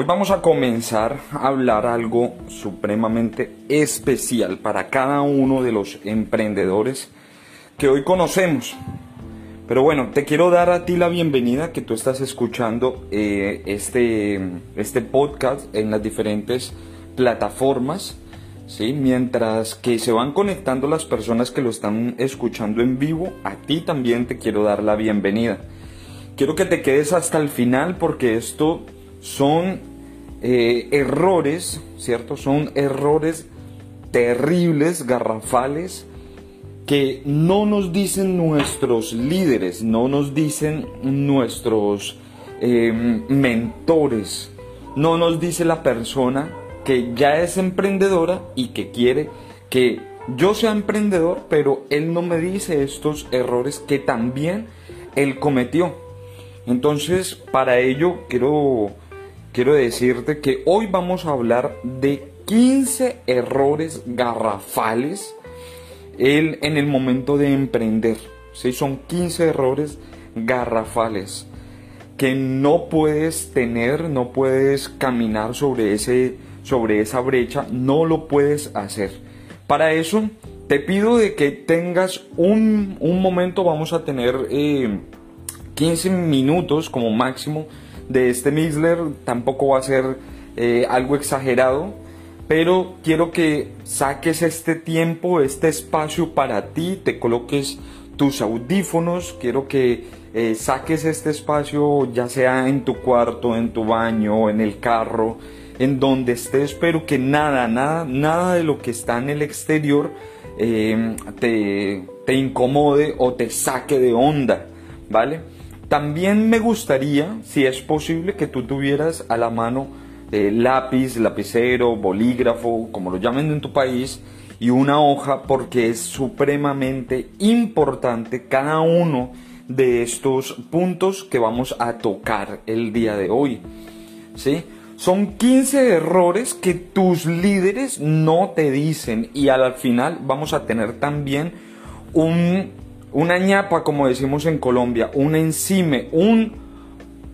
Hoy vamos a comenzar a hablar algo supremamente especial para cada uno de los emprendedores que hoy conocemos. Pero bueno, te quiero dar a ti la bienvenida que tú estás escuchando eh, este, este podcast en las diferentes plataformas. ¿sí? Mientras que se van conectando las personas que lo están escuchando en vivo, a ti también te quiero dar la bienvenida. Quiero que te quedes hasta el final porque esto son eh, errores, ¿cierto? Son errores terribles, garrafales, que no nos dicen nuestros líderes, no nos dicen nuestros em, mentores, no nos dice la persona que ya es emprendedora y que quiere que yo sea emprendedor, pero él no me dice estos errores que también él cometió. Entonces, para ello quiero quiero decirte que hoy vamos a hablar de 15 errores garrafales en, el momento de emprender. ¿sí? Son 15 errores garrafales que no puedes tener, no puedes caminar sobre, ese, sobre esa brecha, no lo puedes hacer. Para eso te pido de que tengas un, momento, vamos a tener 15 eh, minutos como máximo de este Mixler tampoco va a ser eh, algo exagerado, pero quiero que saques este tiempo, este espacio para ti, te coloques tus audífonos, quiero que eh, saques este espacio ya sea en tu cuarto, en tu baño, en el carro, en donde estés, pero que nada, nada, nada de lo que está en el exterior eh, te, te incomode o te saque de onda, ¿vale? También me gustaría, si es posible, que tú tuvieras a la mano eh, lápiz, lapicero, bolígrafo, como lo llamen en tu país, y una hoja porque es supremamente importante cada uno de estos puntos que vamos a tocar el día de hoy. ¿Sí? Son 15 errores que tus líderes no te dicen y al final vamos a tener también un una ñapa, como decimos en Colombia, un encime, un,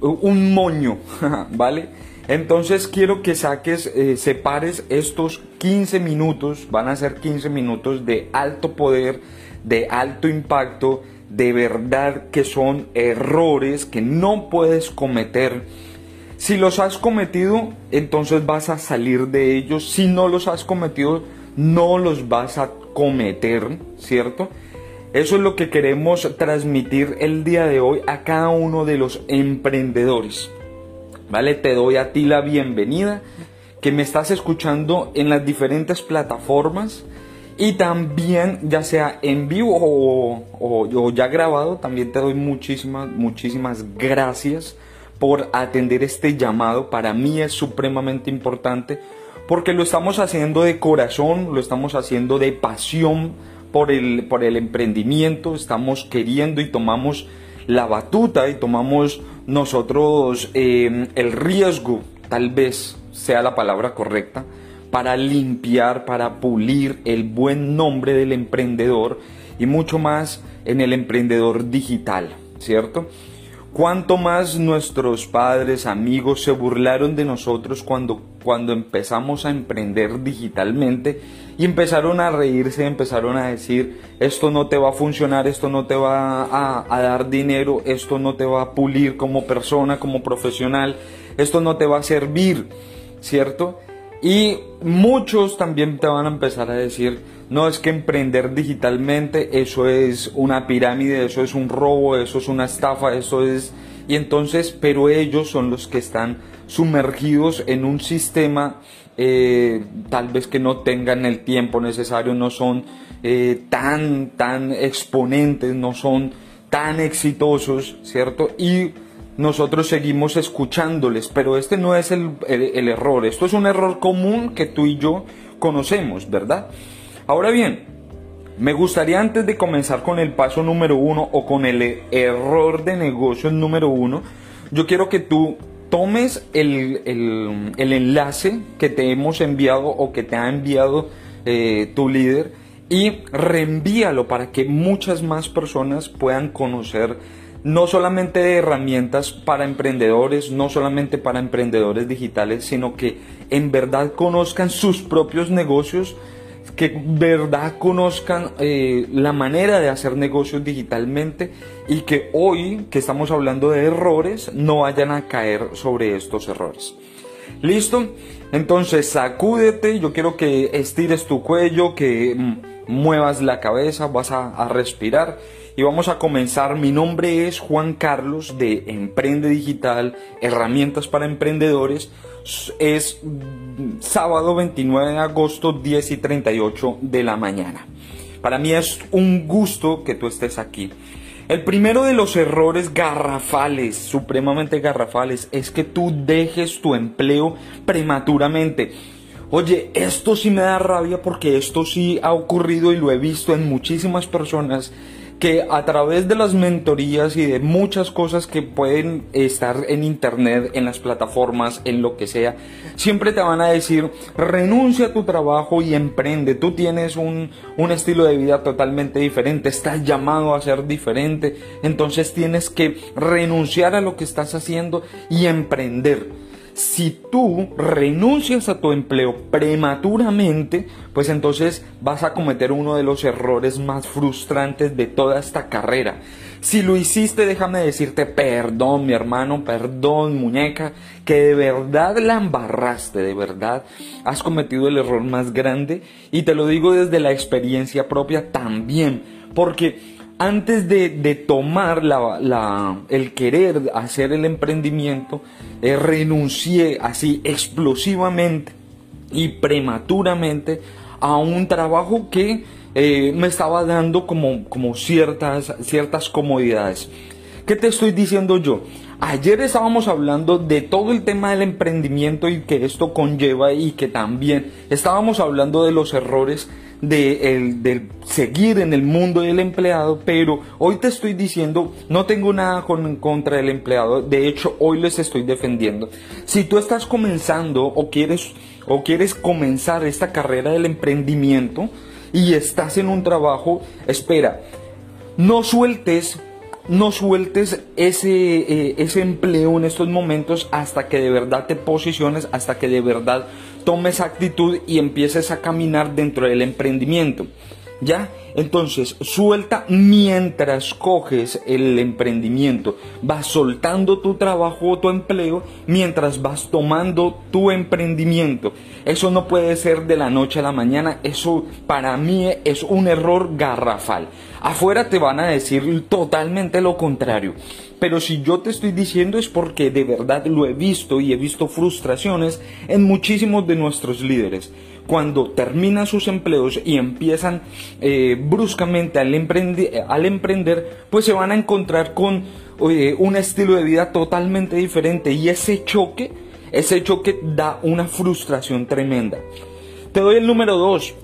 un moño, ¿vale? Entonces quiero que saques, eh, separes estos 15 minutos, van a ser 15 minutos de alto poder, de alto impacto, de verdad que son errores que no puedes cometer. Si los has cometido, entonces vas a salir de ellos. Si no los has cometido, no los vas a cometer, ¿cierto? Eso es lo que queremos transmitir el día de hoy a cada uno de los emprendedores. ¿Vale? Te doy a ti la bienvenida, que me estás escuchando en las diferentes plataformas y también ya sea en vivo o, ya grabado, también te doy muchísimas, muchísimas gracias por atender este llamado. Para mí es supremamente importante porque lo estamos haciendo de corazón, lo estamos haciendo de pasión por el, por el emprendimiento, estamos queriendo y tomamos la batuta y tomamos nosotros eh, el riesgo, tal vez sea la palabra correcta, para limpiar, para pulir el buen nombre del emprendedor y mucho más en el emprendedor digital, ¿cierto? Cuánto más nuestros padres, amigos se burlaron de nosotros cuando, cuando empezamos a emprender digitalmente y empezaron a reírse, empezaron a decir, esto no te va a funcionar, esto no te va a, a dar dinero, esto no te va a pulir como persona, como profesional, esto no te va a servir, ¿cierto? Y muchos también te van a empezar a decir, no es que emprender digitalmente, eso es una pirámide, eso es un robo, eso es una estafa, eso es... Y entonces, pero ellos son los que están sumergidos en un sistema eh, tal vez que no tengan el tiempo necesario, no son eh, tan, tan exponentes, no son tan exitosos, ¿cierto? Y nosotros seguimos escuchándoles, pero este no es el, el error, esto es un error común que tú y yo conocemos, ¿verdad? Ahora bien, me gustaría antes de comenzar con el paso número uno o con el error de negocio número uno, yo quiero que tú tomes el, enlace que te hemos enviado o que te ha enviado eh, tu líder y reenvíalo para que muchas más personas puedan conocer no solamente de herramientas para emprendedores, no solamente para emprendedores digitales, sino que en verdad conozcan sus propios negocios, que verdad conozcan eh, la manera de hacer negocios digitalmente y que hoy que estamos hablando de errores no vayan a caer sobre estos errores. ¿Listo? Entonces sacúdete, yo quiero que estires tu cuello, que muevas la cabeza, vas a respirar y vamos a comenzar. Mi nombre es Juan Carlos de Emprende Digital, Herramientas para Emprendedores. Es sábado 29 de agosto, 10 y 38 de la mañana. Para mí es un gusto que tú estés aquí. El primero de los errores garrafales, supremamente garrafales, es que tú dejes tu empleo prematuramente. Oye, esto sí me da rabia porque esto sí ha ocurrido y lo he visto en muchísimas personas que a través de las mentorías y de muchas cosas que pueden estar en internet, en las plataformas, en lo que sea, siempre te van a decir, renuncia a tu trabajo y emprende. Tú tienes un, un estilo de vida totalmente diferente, estás llamado a ser diferente, entonces tienes que renunciar a lo que estás haciendo y emprender si tú renuncias a tu empleo prematuramente, pues entonces vas a cometer uno de los errores más frustrantes de toda esta carrera. Si lo hiciste, déjame decirte perdón, mi hermano, perdón, muñeca, que de verdad la embarraste, de verdad has cometido el error más grande y te lo digo desde la experiencia propia también, porque antes de, tomar el querer hacer el emprendimiento, eh, renuncié así explosivamente y prematuramente a un trabajo que eh, me estaba dando como, como ciertas, ciertas comodidades. ¿Qué te estoy diciendo yo? Ayer estábamos hablando de todo el tema del emprendimiento y que esto conlleva y que también estábamos hablando de los errores de, seguir en el mundo del empleado, pero hoy te estoy diciendo, no tengo nada con, contra el empleado, de hecho hoy les estoy defendiendo. Si tú estás comenzando o quieres, o quieres comenzar esta carrera del emprendimiento y estás en un trabajo, espera, no sueltes no sueltes ese, eh, ese empleo en estos momentos hasta que de verdad te posiciones, hasta que de verdad tomes actitud y empieces a caminar dentro del emprendimiento. ¿Ya? Entonces, suelta mientras coges el emprendimiento. Vas soltando tu trabajo o tu empleo mientras vas tomando tu emprendimiento. Eso no puede ser de la noche a la mañana. Eso para mí es un error garrafal. Afuera te van a decir totalmente lo contrario. Pero si yo te estoy diciendo es porque de verdad lo he visto y he visto frustraciones en muchísimos de nuestros líderes cuando terminan sus empleos y empiezan eh, bruscamente al, al, emprender, pues se van a encontrar con un estilo de vida totalmente diferente y ese choque, ese choque da una frustración tremenda. Te doy el número dos.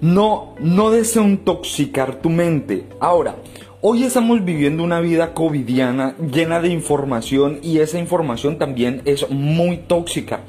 No, no desintoxicar tu mente. Ahora, Hoy estamos viviendo una vida covidiana llena de información y esa información también es muy tóxica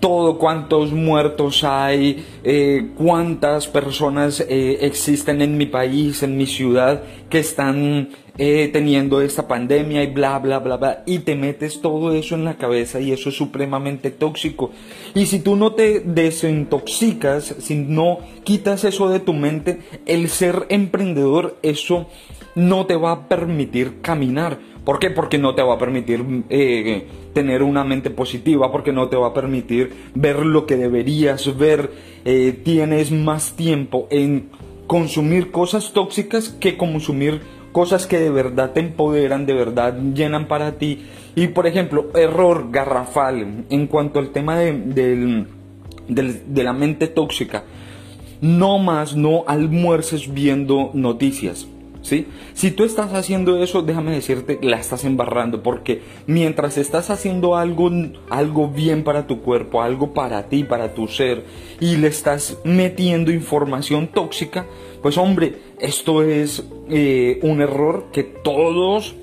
todo, cuántos muertos hay, eh, cuántas personas eh, existen en mi país, en mi ciudad, que están eh, teniendo esta pandemia y bla, bla, bla, bla, y te metes todo eso en la cabeza y eso es supremamente tóxico. Y si tú no te desintoxicas, si no quitas eso de tu mente, el ser emprendedor, eso no te va a permitir caminar ¿Por qué? Porque no te va a permitir eh, tener una mente positiva, porque no te va a permitir ver lo que deberías ver. Eh, tienes más tiempo en consumir cosas tóxicas que consumir cosas que de verdad te empoderan, de verdad llenan para ti. Y por ejemplo, error garrafal en cuanto al tema de, de la mente tóxica. No más, no almuerces viendo noticias. Si tú estás haciendo eso, déjame decirte, la estás embarrando, porque mientras estás haciendo algo, algo bien para tu cuerpo, algo para ti, para tu ser, y le estás metiendo información tóxica, pues hombre, esto es eh, un error que todos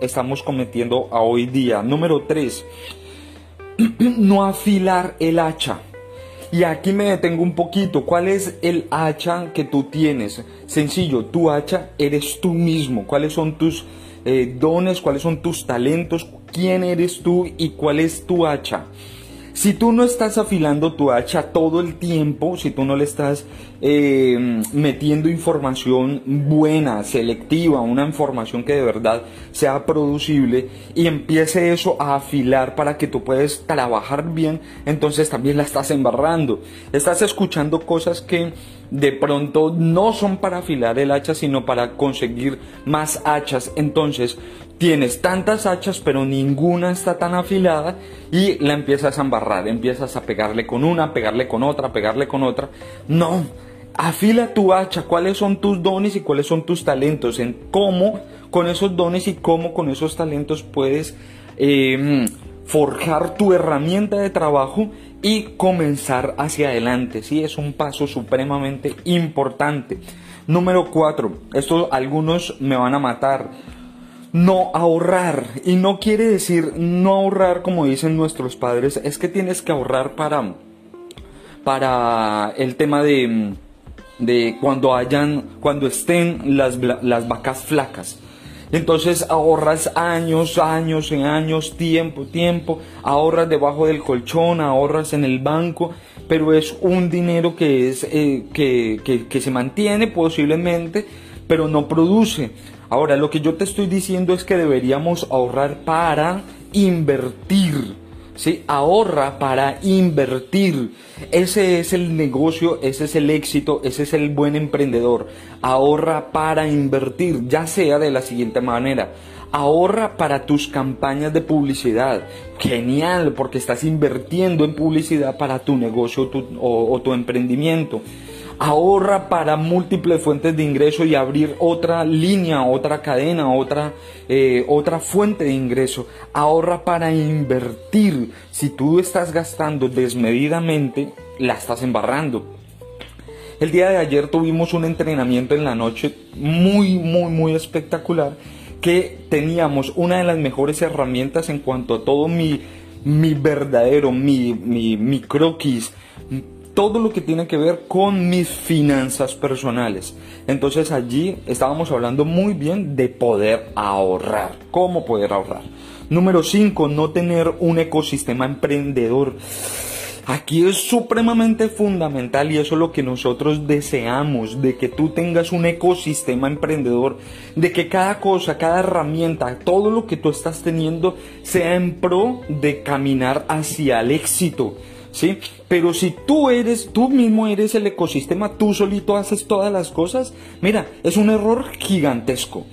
estamos cometiendo a hoy día. Número 3, no afilar el hacha. Y aquí me detengo un poquito. ¿Cuál es el hacha que tú tienes? Sencillo, tu hacha eres tú mismo. ¿Cuáles son tus eh, dones, cuáles son tus talentos, quién eres tú y cuál es tu hacha. Si tú no estás afilando tu hacha todo el tiempo, si tú no le estás eh, metiendo información buena, selectiva, una información que de verdad sea producible y empiece eso a afilar para que tú puedas trabajar bien, entonces también la estás embarrando. Estás escuchando cosas que de pronto no son para afilar el hacha, sino para conseguir más hachas. Entonces, tienes tantas hachas, pero ninguna está tan afilada y la empiezas a embarrar, empiezas a pegarle con una, pegarle con otra, pegarle con otra. No, afila tu hacha, cuáles son tus dones y cuáles son tus talentos, en cómo con esos dones y cómo con esos talentos puedes em, forjar tu herramienta de trabajo y comenzar hacia adelante. Sí, es un paso supremamente importante. Número 4. Esto algunos me van a matar no ahorrar. Y no quiere decir no ahorrar como dicen nuestros padres, es que tienes que ahorrar para, para el tema de, de cuando hayan, cuando estén las, las vacas flacas. Entonces ahorras años, años, en años, tiempo, tiempo, ahorras debajo del colchón, ahorras en el banco, pero es un dinero que, es, eh, que, que, que se mantiene posiblemente, pero no produce. Ahora, lo que yo te estoy diciendo es que deberíamos ahorrar para invertir. ¿sí? Ahorra para invertir. Ese es el negocio, ese es el éxito, ese es el buen emprendedor. Ahorra para invertir, ya sea de la siguiente manera. Ahorra para tus campañas de publicidad. Genial, porque estás invirtiendo en publicidad para tu negocio o tu emprendimiento ahorra para múltiples fuentes de ingreso y abrir otra línea, otra cadena, otra, eh, otra fuente de ingreso. Ahorra para invertir. Si tú estás gastando desmedidamente, la estás embarrando. El día de ayer tuvimos un entrenamiento en la noche muy, muy, muy espectacular que teníamos una de las mejores herramientas en cuanto a todo mi, mi verdadero, mi, mi, mi croquis, todo lo que tiene que ver con mis finanzas personales. Entonces allí estábamos hablando muy bien de poder ahorrar. ¿Cómo poder ahorrar? Número 5, no tener un ecosistema emprendedor. Aquí es supremamente fundamental y eso es lo que nosotros deseamos, de que tú tengas un ecosistema emprendedor, de que cada cosa, cada herramienta, todo lo que tú estás teniendo sea en pro de caminar hacia el éxito. ¿Sí? Pero si tú eres, tú mismo eres el ecosistema, tú solito haces todas las cosas, mira, es un error gigantesco.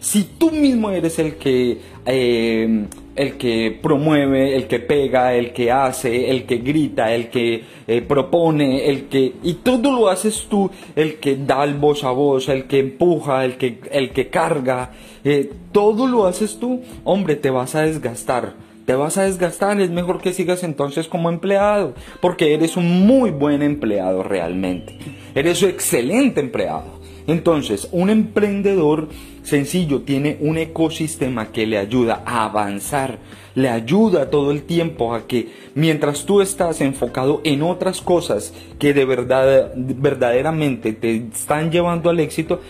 Si tú mismo eres el que, eh, el que promueve, el que pega, el que hace, el que grita, el que eh, propone, el que... Y todo lo haces tú, el que da el voz a voz, el que empuja, el que, el que carga, eh, todo lo haces tú, hombre, te vas a desgastar te vas a desgastar, es mejor que sigas entonces como empleado, porque eres un muy buen empleado realmente. Eres un excelente empleado. Entonces, un emprendedor sencillo tiene un ecosistema que le ayuda a avanzar, le ayuda todo el tiempo a que mientras tú estás enfocado en otras cosas que de verdad verdaderamente te están llevando al éxito,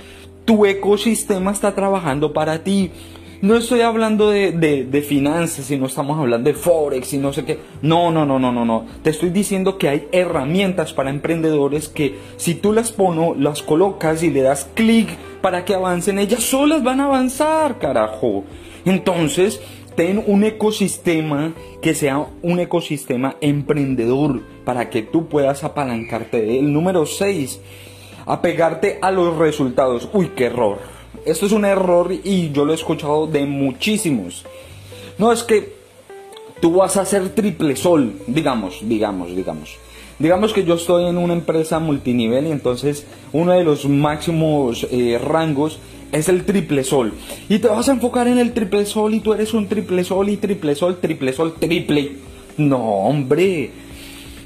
tu ecosistema está trabajando para ti no estoy hablando de, de, finanzas, no estamos hablando de Forex y no sé qué. No, no, no, no, no, no. Te estoy diciendo que hay herramientas para emprendedores que si tú las pones, las colocas y le das clic para que avancen, ellas solas van a avanzar, carajo. Entonces, ten un ecosistema que sea un ecosistema emprendedor para que tú puedas apalancarte. El número 6, apegarte a los resultados. Uy, qué error esto es un error y yo lo he escuchado de muchísimos. No es que tú vas a hacer triple sol, digamos, digamos, digamos. Digamos que yo estoy en una empresa multinivel y entonces uno de los máximos eh, rangos es el triple sol. Y te vas a enfocar en el triple sol y tú eres un triple sol y triple sol, triple sol, triple. No, hombre.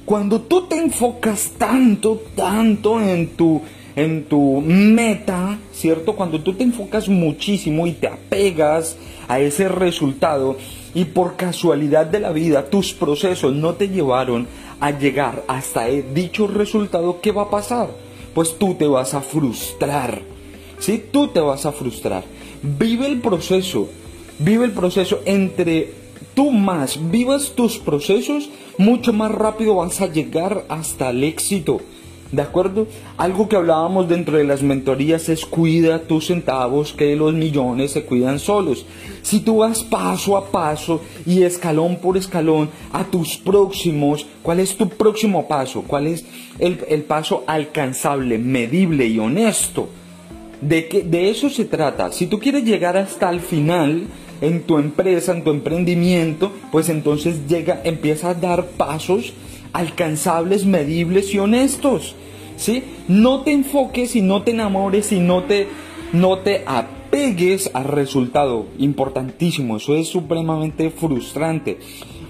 Cuando tú te enfocas tanto, tanto en tu en tu meta, ¿cierto? Cuando tú te enfocas muchísimo y te apegas a ese resultado y por casualidad de la vida tus procesos no te llevaron a llegar hasta dicho resultado, ¿qué va a pasar? Pues tú te vas a frustrar. ¿Sí? Tú te vas a frustrar. vive el proceso, vive el proceso entre tú más vivas tus procesos, mucho más rápido vas a llegar hasta el éxito. ¿De acuerdo? Algo que hablábamos dentro de las mentorías es cuida tus centavos que los millones se cuidan solos. Si tú vas paso a paso y escalón por escalón a tus próximos, ¿cuál es tu próximo paso? ¿Cuál es el, el paso alcanzable, medible y honesto? De, que, de eso se trata. Si tú quieres llegar hasta el final en tu empresa, en tu emprendimiento, pues entonces llega, empieza a dar pasos alcanzables, medibles y honestos. ¿sí? No te enfoques y no te enamores y no te, no te apegues al resultado. Importantísimo, eso es supremamente frustrante.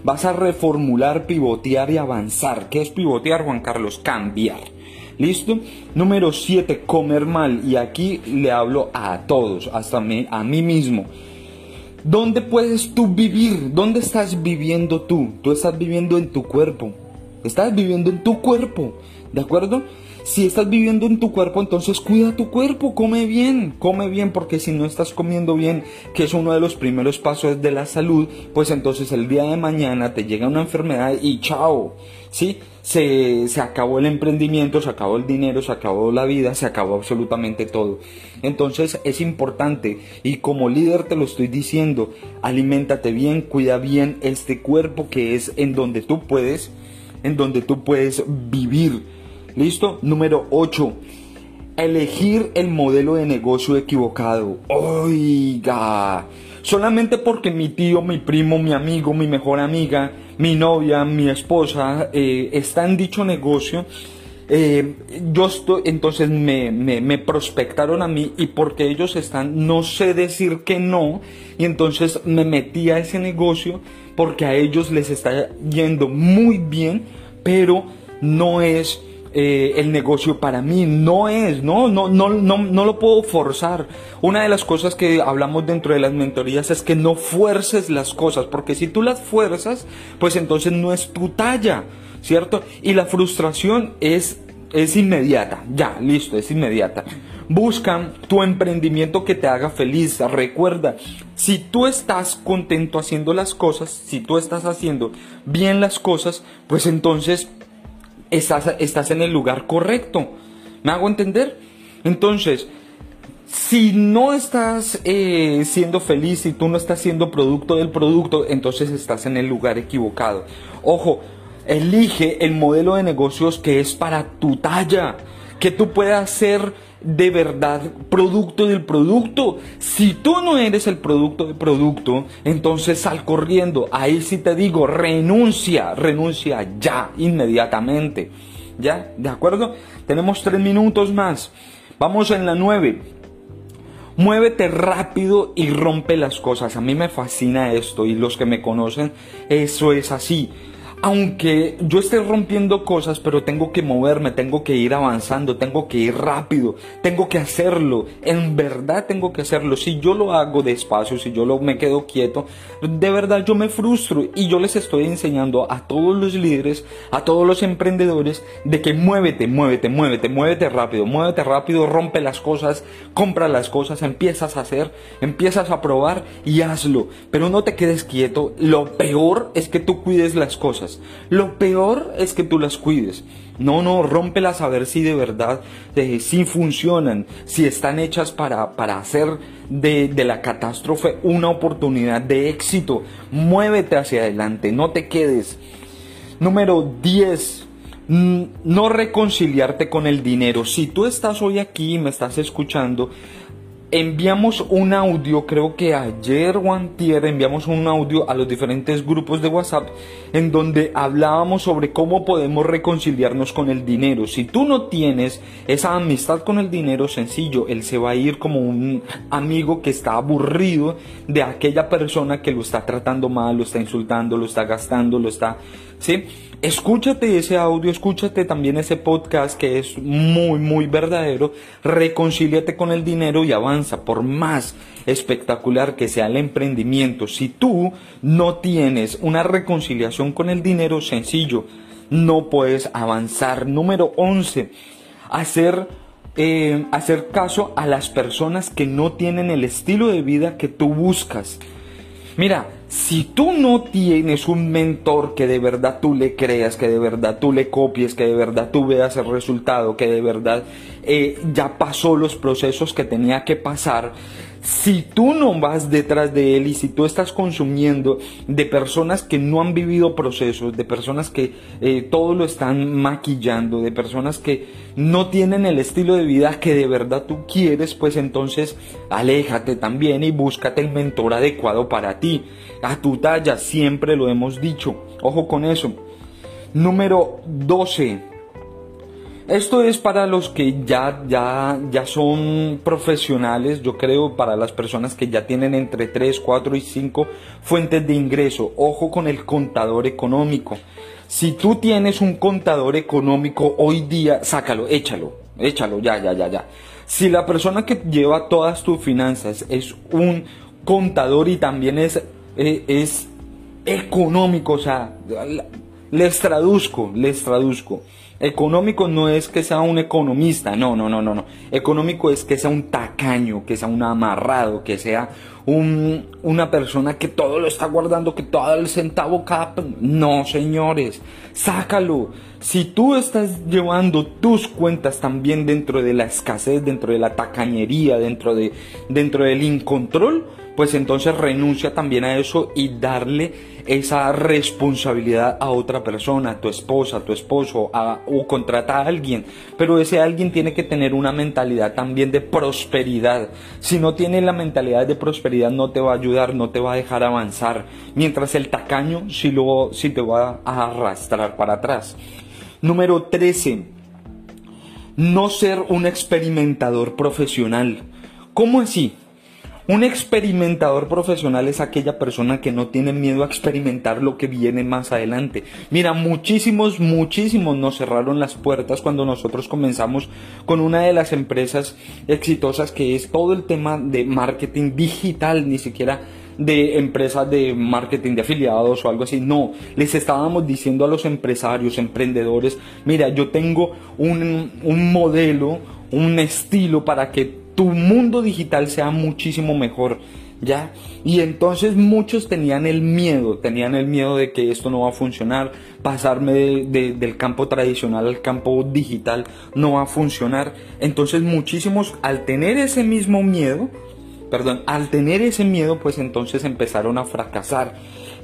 Vas a reformular, pivotear y avanzar. ¿Qué es pivotear, Juan Carlos? Cambiar. ¿Listo? Número 7, comer mal. Y aquí le hablo a todos, hasta mí, a mí mismo. ¿Dónde puedes tú vivir? ¿Dónde estás viviendo tú? Tú estás viviendo en tu cuerpo. Estás viviendo en tu cuerpo, ¿de acuerdo? Si estás viviendo en tu cuerpo, entonces cuida tu cuerpo, come bien, come bien, porque si no estás comiendo bien, que es uno de los primeros pasos de la salud, pues entonces el día de mañana te llega una enfermedad y chao, ¿sí? Se, se acabó el emprendimiento, se acabó el dinero, se acabó la vida, se acabó absolutamente todo. Entonces es importante y como líder te lo estoy diciendo, aliméntate bien, cuida bien este cuerpo que es en donde tú puedes en donde tú puedes vivir. ¿Listo? Número 8. Elegir el modelo de negocio equivocado. Oiga. Solamente porque mi tío, mi primo, mi amigo, mi mejor amiga, mi novia, mi esposa eh, está en dicho negocio, eh, yo estoy, entonces me, me, me, prospectaron a mí y porque ellos están, no sé decir que no, y entonces me metí a ese negocio porque a ellos les está yendo muy bien, pero no es eh, el negocio para mí, no es, no, no, no, no, no lo puedo forzar. Una de las cosas que hablamos dentro de las mentorías es que no fuerces las cosas, porque si tú las fuerzas, pues entonces no es tu talla, ¿cierto? Y la frustración es, es inmediata, ya, listo, es inmediata. Busca tu emprendimiento que te haga feliz. Recuerda, si tú estás contento haciendo las cosas, si tú estás haciendo bien las cosas, pues entonces estás, estás en el lugar correcto. ¿Me hago entender? Entonces, si no estás eh, siendo feliz, si tú no estás siendo producto del producto, entonces estás en el lugar equivocado. Ojo, elige el modelo de negocios que es para tu talla, que tú puedas ser de verdad producto del producto. Si tú no eres el producto del producto, entonces sal corriendo. Ahí sí te digo, renuncia, renuncia ya, inmediatamente. ¿Ya? ¿De acuerdo? Tenemos tres minutos más. Vamos en la nueve. Muévete rápido y rompe las cosas. A mí me fascina esto y los que me conocen, eso es así aunque yo esté rompiendo cosas, pero tengo que moverme, tengo que ir avanzando, tengo que ir rápido, tengo que hacerlo, en verdad tengo que hacerlo. Si yo lo hago despacio, si yo me quedo quieto, de verdad yo me frustro y yo les estoy enseñando a todos los líderes, a todos los emprendedores, de que muévete, muévete, muévete, muévete rápido, muévete rápido, rompe las cosas, compra las cosas, empiezas a hacer, empiezas a probar y hazlo, pero no te quedes quieto. Lo peor es que tú cuides las cosas. Lo peor es que tú las cuides. No, no, rómpelas a ver si de verdad, eh, si funcionan, si están hechas para, para hacer de, de la catástrofe una oportunidad de éxito. Muévete hacia adelante, no te quedes. Número 10. No reconciliarte con el dinero. Si tú estás hoy aquí y me estás escuchando, enviamos un audio, creo que ayer o antier enviamos un audio a los diferentes grupos de WhatsApp en donde hablábamos sobre cómo podemos reconciliarnos con el dinero. Si tú no tienes esa amistad con el dinero, sencillo, él se va a ir como un amigo que está aburrido de aquella persona que lo está tratando mal, lo está insultando, lo está gastando, lo está... ¿Sí? Escúchate ese audio, escúchate también ese podcast que es muy, muy verdadero. Reconcíliate con el dinero y avanza. Por más espectacular que sea el emprendimiento, si tú no tienes una reconciliación con el dinero, sencillo, no puedes avanzar. Número 11, hacer eh, hacer caso a las personas que no tienen el estilo de vida que tú buscas. Mira, si tú no tienes un mentor que de verdad tú le creas, que de verdad tú le copies, que de verdad tú veas el resultado, que de verdad eh, ya pasó los procesos que tenía que pasar, si tú no vas detrás de él y si tú estás consumiendo de personas que no han vivido procesos, de personas que eh, todo lo están maquillando, de personas que no tienen el estilo de vida que de verdad tú quieres, pues entonces aléjate también y búscate el mentor adecuado para ti, a tu talla, siempre lo hemos dicho. Ojo con eso. Número 12 esto es para los que ya, ya, ya son profesionales, yo creo, para las personas que ya tienen entre 3, 4 y 5 fuentes de ingreso. Ojo con el contador económico. Si tú tienes un contador económico hoy día, sácalo, échalo, échalo, ya, ya, ya, ya. Si la persona que lleva todas tus finanzas es un contador y también es, eh, es económico, o sea, les traduzco, les traduzco. Económico no es que sea un economista, no, no, no, no, no. Económico es que sea un tacaño, que sea un amarrado, que sea un, una persona que todo lo está guardando, que todo el centavo cap. No, señores, sácalo. Si tú estás llevando tus cuentas también dentro de la escasez, dentro de la tacañería, dentro, de, dentro del incontrol, pues entonces renuncia también a eso y darle esa responsabilidad a otra persona, a tu esposa, a tu esposo, o contrata a alguien. Pero ese alguien tiene que tener una mentalidad también de prosperidad. Si no tiene la mentalidad de prosperidad no te va a ayudar, no te va a dejar avanzar. Mientras el tacaño sí, lo, sí te va a arrastrar para atrás. Número 13. No ser un experimentador profesional. ¿Cómo así? Un experimentador profesional es aquella persona que no tiene miedo a experimentar lo que viene más adelante. Mira, muchísimos, muchísimos nos cerraron las puertas cuando nosotros comenzamos con una de las empresas exitosas que es todo el tema de marketing digital, ni siquiera de empresas de marketing de afiliados o algo así. No, les estábamos diciendo a los empresarios, emprendedores, mira, yo tengo un, un modelo, un estilo para que tu mundo digital sea muchísimo mejor. ¿Ya? Y entonces muchos tenían el miedo, tenían el miedo de que esto no va a funcionar, pasarme del campo tradicional al campo digital no va a funcionar. Entonces muchísimos al tener ese mismo miedo, perdón, al tener ese miedo pues entonces empezaron a fracasar.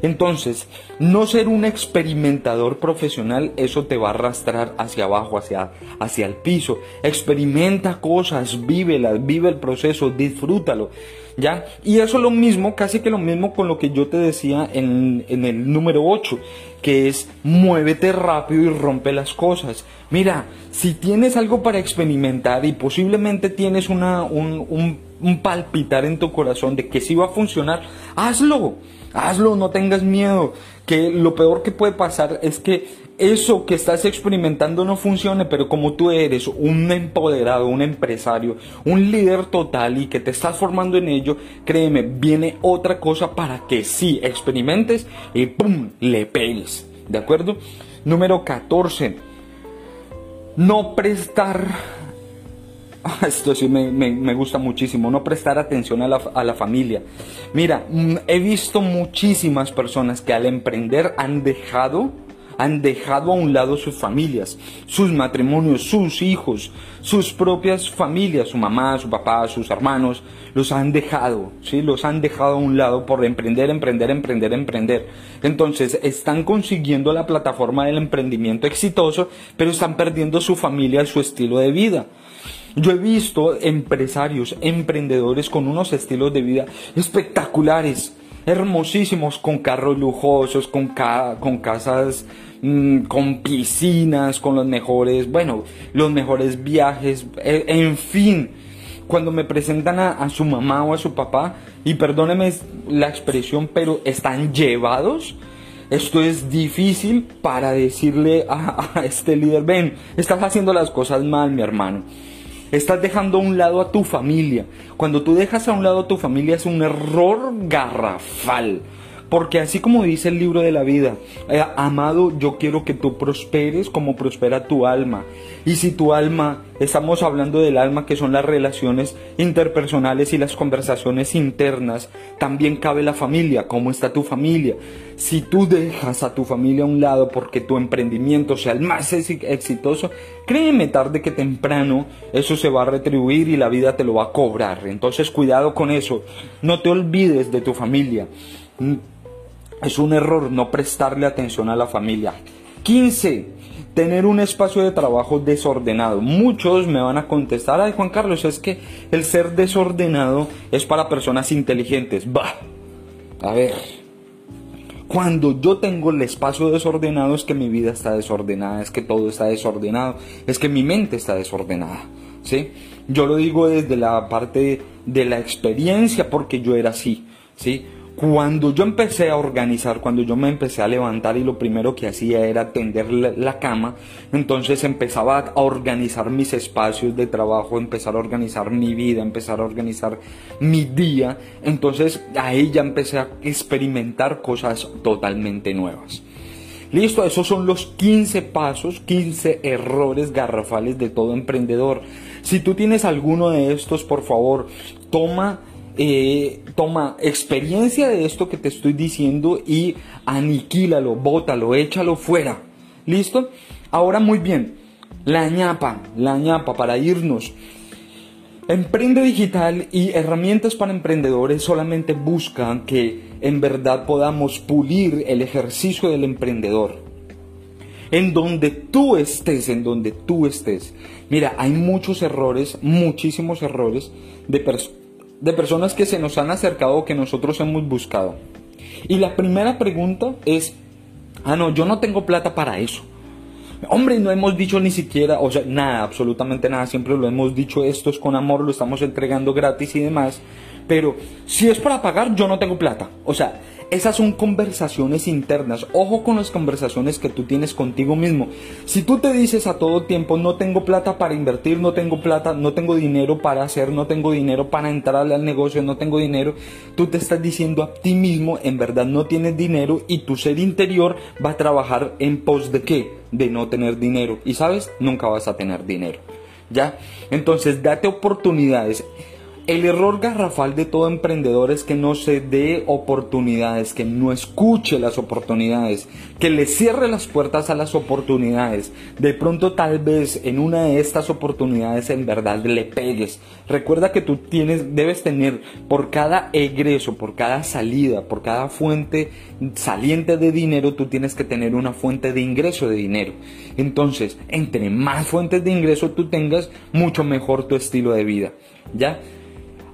Entonces, no ser un experimentador profesional, eso te va a arrastrar hacia abajo, hacia, hacia el piso. Experimenta cosas, vívelas, vive el proceso, disfrútalo. ¿Ya? Y eso es lo mismo, casi que lo mismo con lo que yo te decía en, en el número 8, que es muévete rápido y rompe las cosas. Mira, si tienes algo para experimentar y posiblemente tienes una, un, un, un palpitar en tu corazón de que sí va a funcionar, hazlo. Hazlo, no tengas miedo. Que lo peor que puede pasar es que eso que estás experimentando no funcione, pero como tú eres un empoderado, un empresario, un líder total y que te estás formando en ello, créeme, viene otra cosa para que sí experimentes y ¡pum! le pegues. ¿De acuerdo? Número 14. No prestar esto sí me, gusta muchísimo, no prestar atención a la, a la, familia. Mira, mm, he visto muchísimas personas que al emprender han dejado, han dejado a un lado sus familias, sus matrimonios, sus hijos, sus propias familias, su mamá, su papá, sus hermanos, los han dejado, ¿sí? Los han dejado a un lado por emprender, emprender, emprender, emprender. Entonces, están consiguiendo la plataforma del emprendimiento exitoso, pero están perdiendo su familia, su estilo de vida. Yo he visto empresarios, emprendedores con unos estilos de vida espectaculares, hermosísimos, con carros lujosos, con, casas, mm, con piscinas, con los mejores, bueno, los mejores viajes, e, en fin. Cuando me presentan a, su mamá o a su papá, y perdóneme la expresión, pero están llevados, esto es difícil para decirle a, a, este líder, ven, estás haciendo las cosas mal, mi hermano. Estás dejando a un lado a tu familia. Cuando tú dejas a un lado a tu familia es un error garrafal. Porque así como dice el libro de la vida, eh, amado, yo quiero que tú prosperes como prospera tu alma. Y si tu alma, estamos hablando del alma que son las relaciones interpersonales y las conversaciones internas, también cabe la familia, cómo está tu familia. Si tú dejas a tu familia a un lado porque tu emprendimiento sea el más exitoso, créeme tarde que temprano eso se va a retribuir y la vida te lo va a cobrar. Entonces cuidado con eso. No te olvides de tu familia. Es un error no prestarle atención a la familia. 15 tener un espacio de trabajo desordenado. Muchos me van a contestar, ay Juan Carlos, es que el ser desordenado es para personas inteligentes. Bah, a ver, cuando yo tengo el espacio desordenado es que mi vida está desordenada, es que todo está desordenado, es que mi mente está desordenada. ¿sí? Yo lo digo desde la parte de la experiencia porque yo era así. ¿sí? Cuando yo empecé a organizar, cuando yo me empecé a levantar y lo primero que hacía era tender la, cama, entonces empezaba a organizar mis espacios de trabajo, empezar a organizar mi vida, empezar a organizar mi día, entonces ahí ya empecé a experimentar cosas totalmente nuevas. Listo, esos son los 15 pasos, 15 errores garrafales de todo emprendedor. Si tú tienes alguno de estos, por favor, toma eh, toma experiencia de esto que te estoy diciendo y aniquílalo, bótalo, échalo fuera. ¿Listo? Ahora muy bien, la ñapa, la ñapa para irnos. Emprende Digital y herramientas para emprendedores solamente buscan que en verdad podamos pulir el ejercicio del emprendedor. En donde tú estés, en donde tú estés. Mira, hay muchos errores, muchísimos errores de personas de personas que se nos han acercado o que nosotros hemos buscado. Y la primera pregunta es, ah, no, yo no tengo plata para eso. Hombre, no hemos dicho ni siquiera, o sea, nada, absolutamente nada, siempre lo hemos dicho, esto es con amor, lo estamos entregando gratis y demás, pero si es para pagar, yo no tengo plata. O sea, esas son conversaciones internas. Ojo con las conversaciones que tú tienes contigo mismo. Si tú te dices a todo tiempo, no tengo plata para invertir, no tengo plata, no tengo dinero para hacer, no tengo dinero para entrarle al negocio, no tengo dinero, tú te estás diciendo a ti mismo, en verdad no tienes dinero y tu ser interior va a trabajar en pos de qué? De no tener dinero. Y sabes, nunca vas a tener dinero. ¿Ya? Entonces, date oportunidades. El error garrafal de todo emprendedor es que no se dé oportunidades, que no escuche las oportunidades, que le cierre las puertas a las oportunidades. De pronto tal vez en una de estas oportunidades en verdad le pegues. Recuerda que tú tienes, debes tener por cada egreso, por cada salida, por cada fuente saliente de dinero, tú tienes que tener una fuente de ingreso de dinero. Entonces, entre más fuentes de ingreso tú tengas, mucho mejor tu estilo de vida. ¿Ya?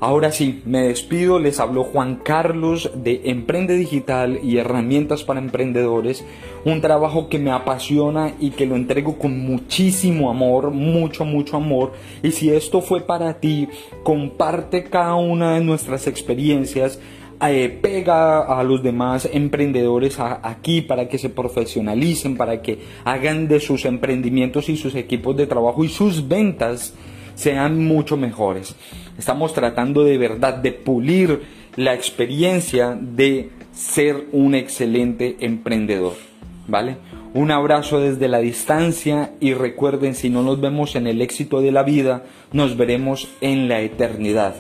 Ahora sí, me despido, les habló Juan Carlos de Emprende Digital y Herramientas para Emprendedores, un trabajo que me apasiona y que lo entrego con muchísimo amor, mucho, mucho amor. Y si esto fue para ti, comparte cada una de nuestras experiencias. Eh, pega a los demás emprendedores aquí para que se profesionalicen, para que hagan de sus emprendimientos y sus equipos de trabajo y sus ventas sean mucho mejores. Estamos tratando de verdad de pulir la experiencia de ser un excelente emprendedor. ¿Vale? Un abrazo desde la distancia y recuerden, si no nos vemos en el éxito de la vida, nos veremos en la eternidad.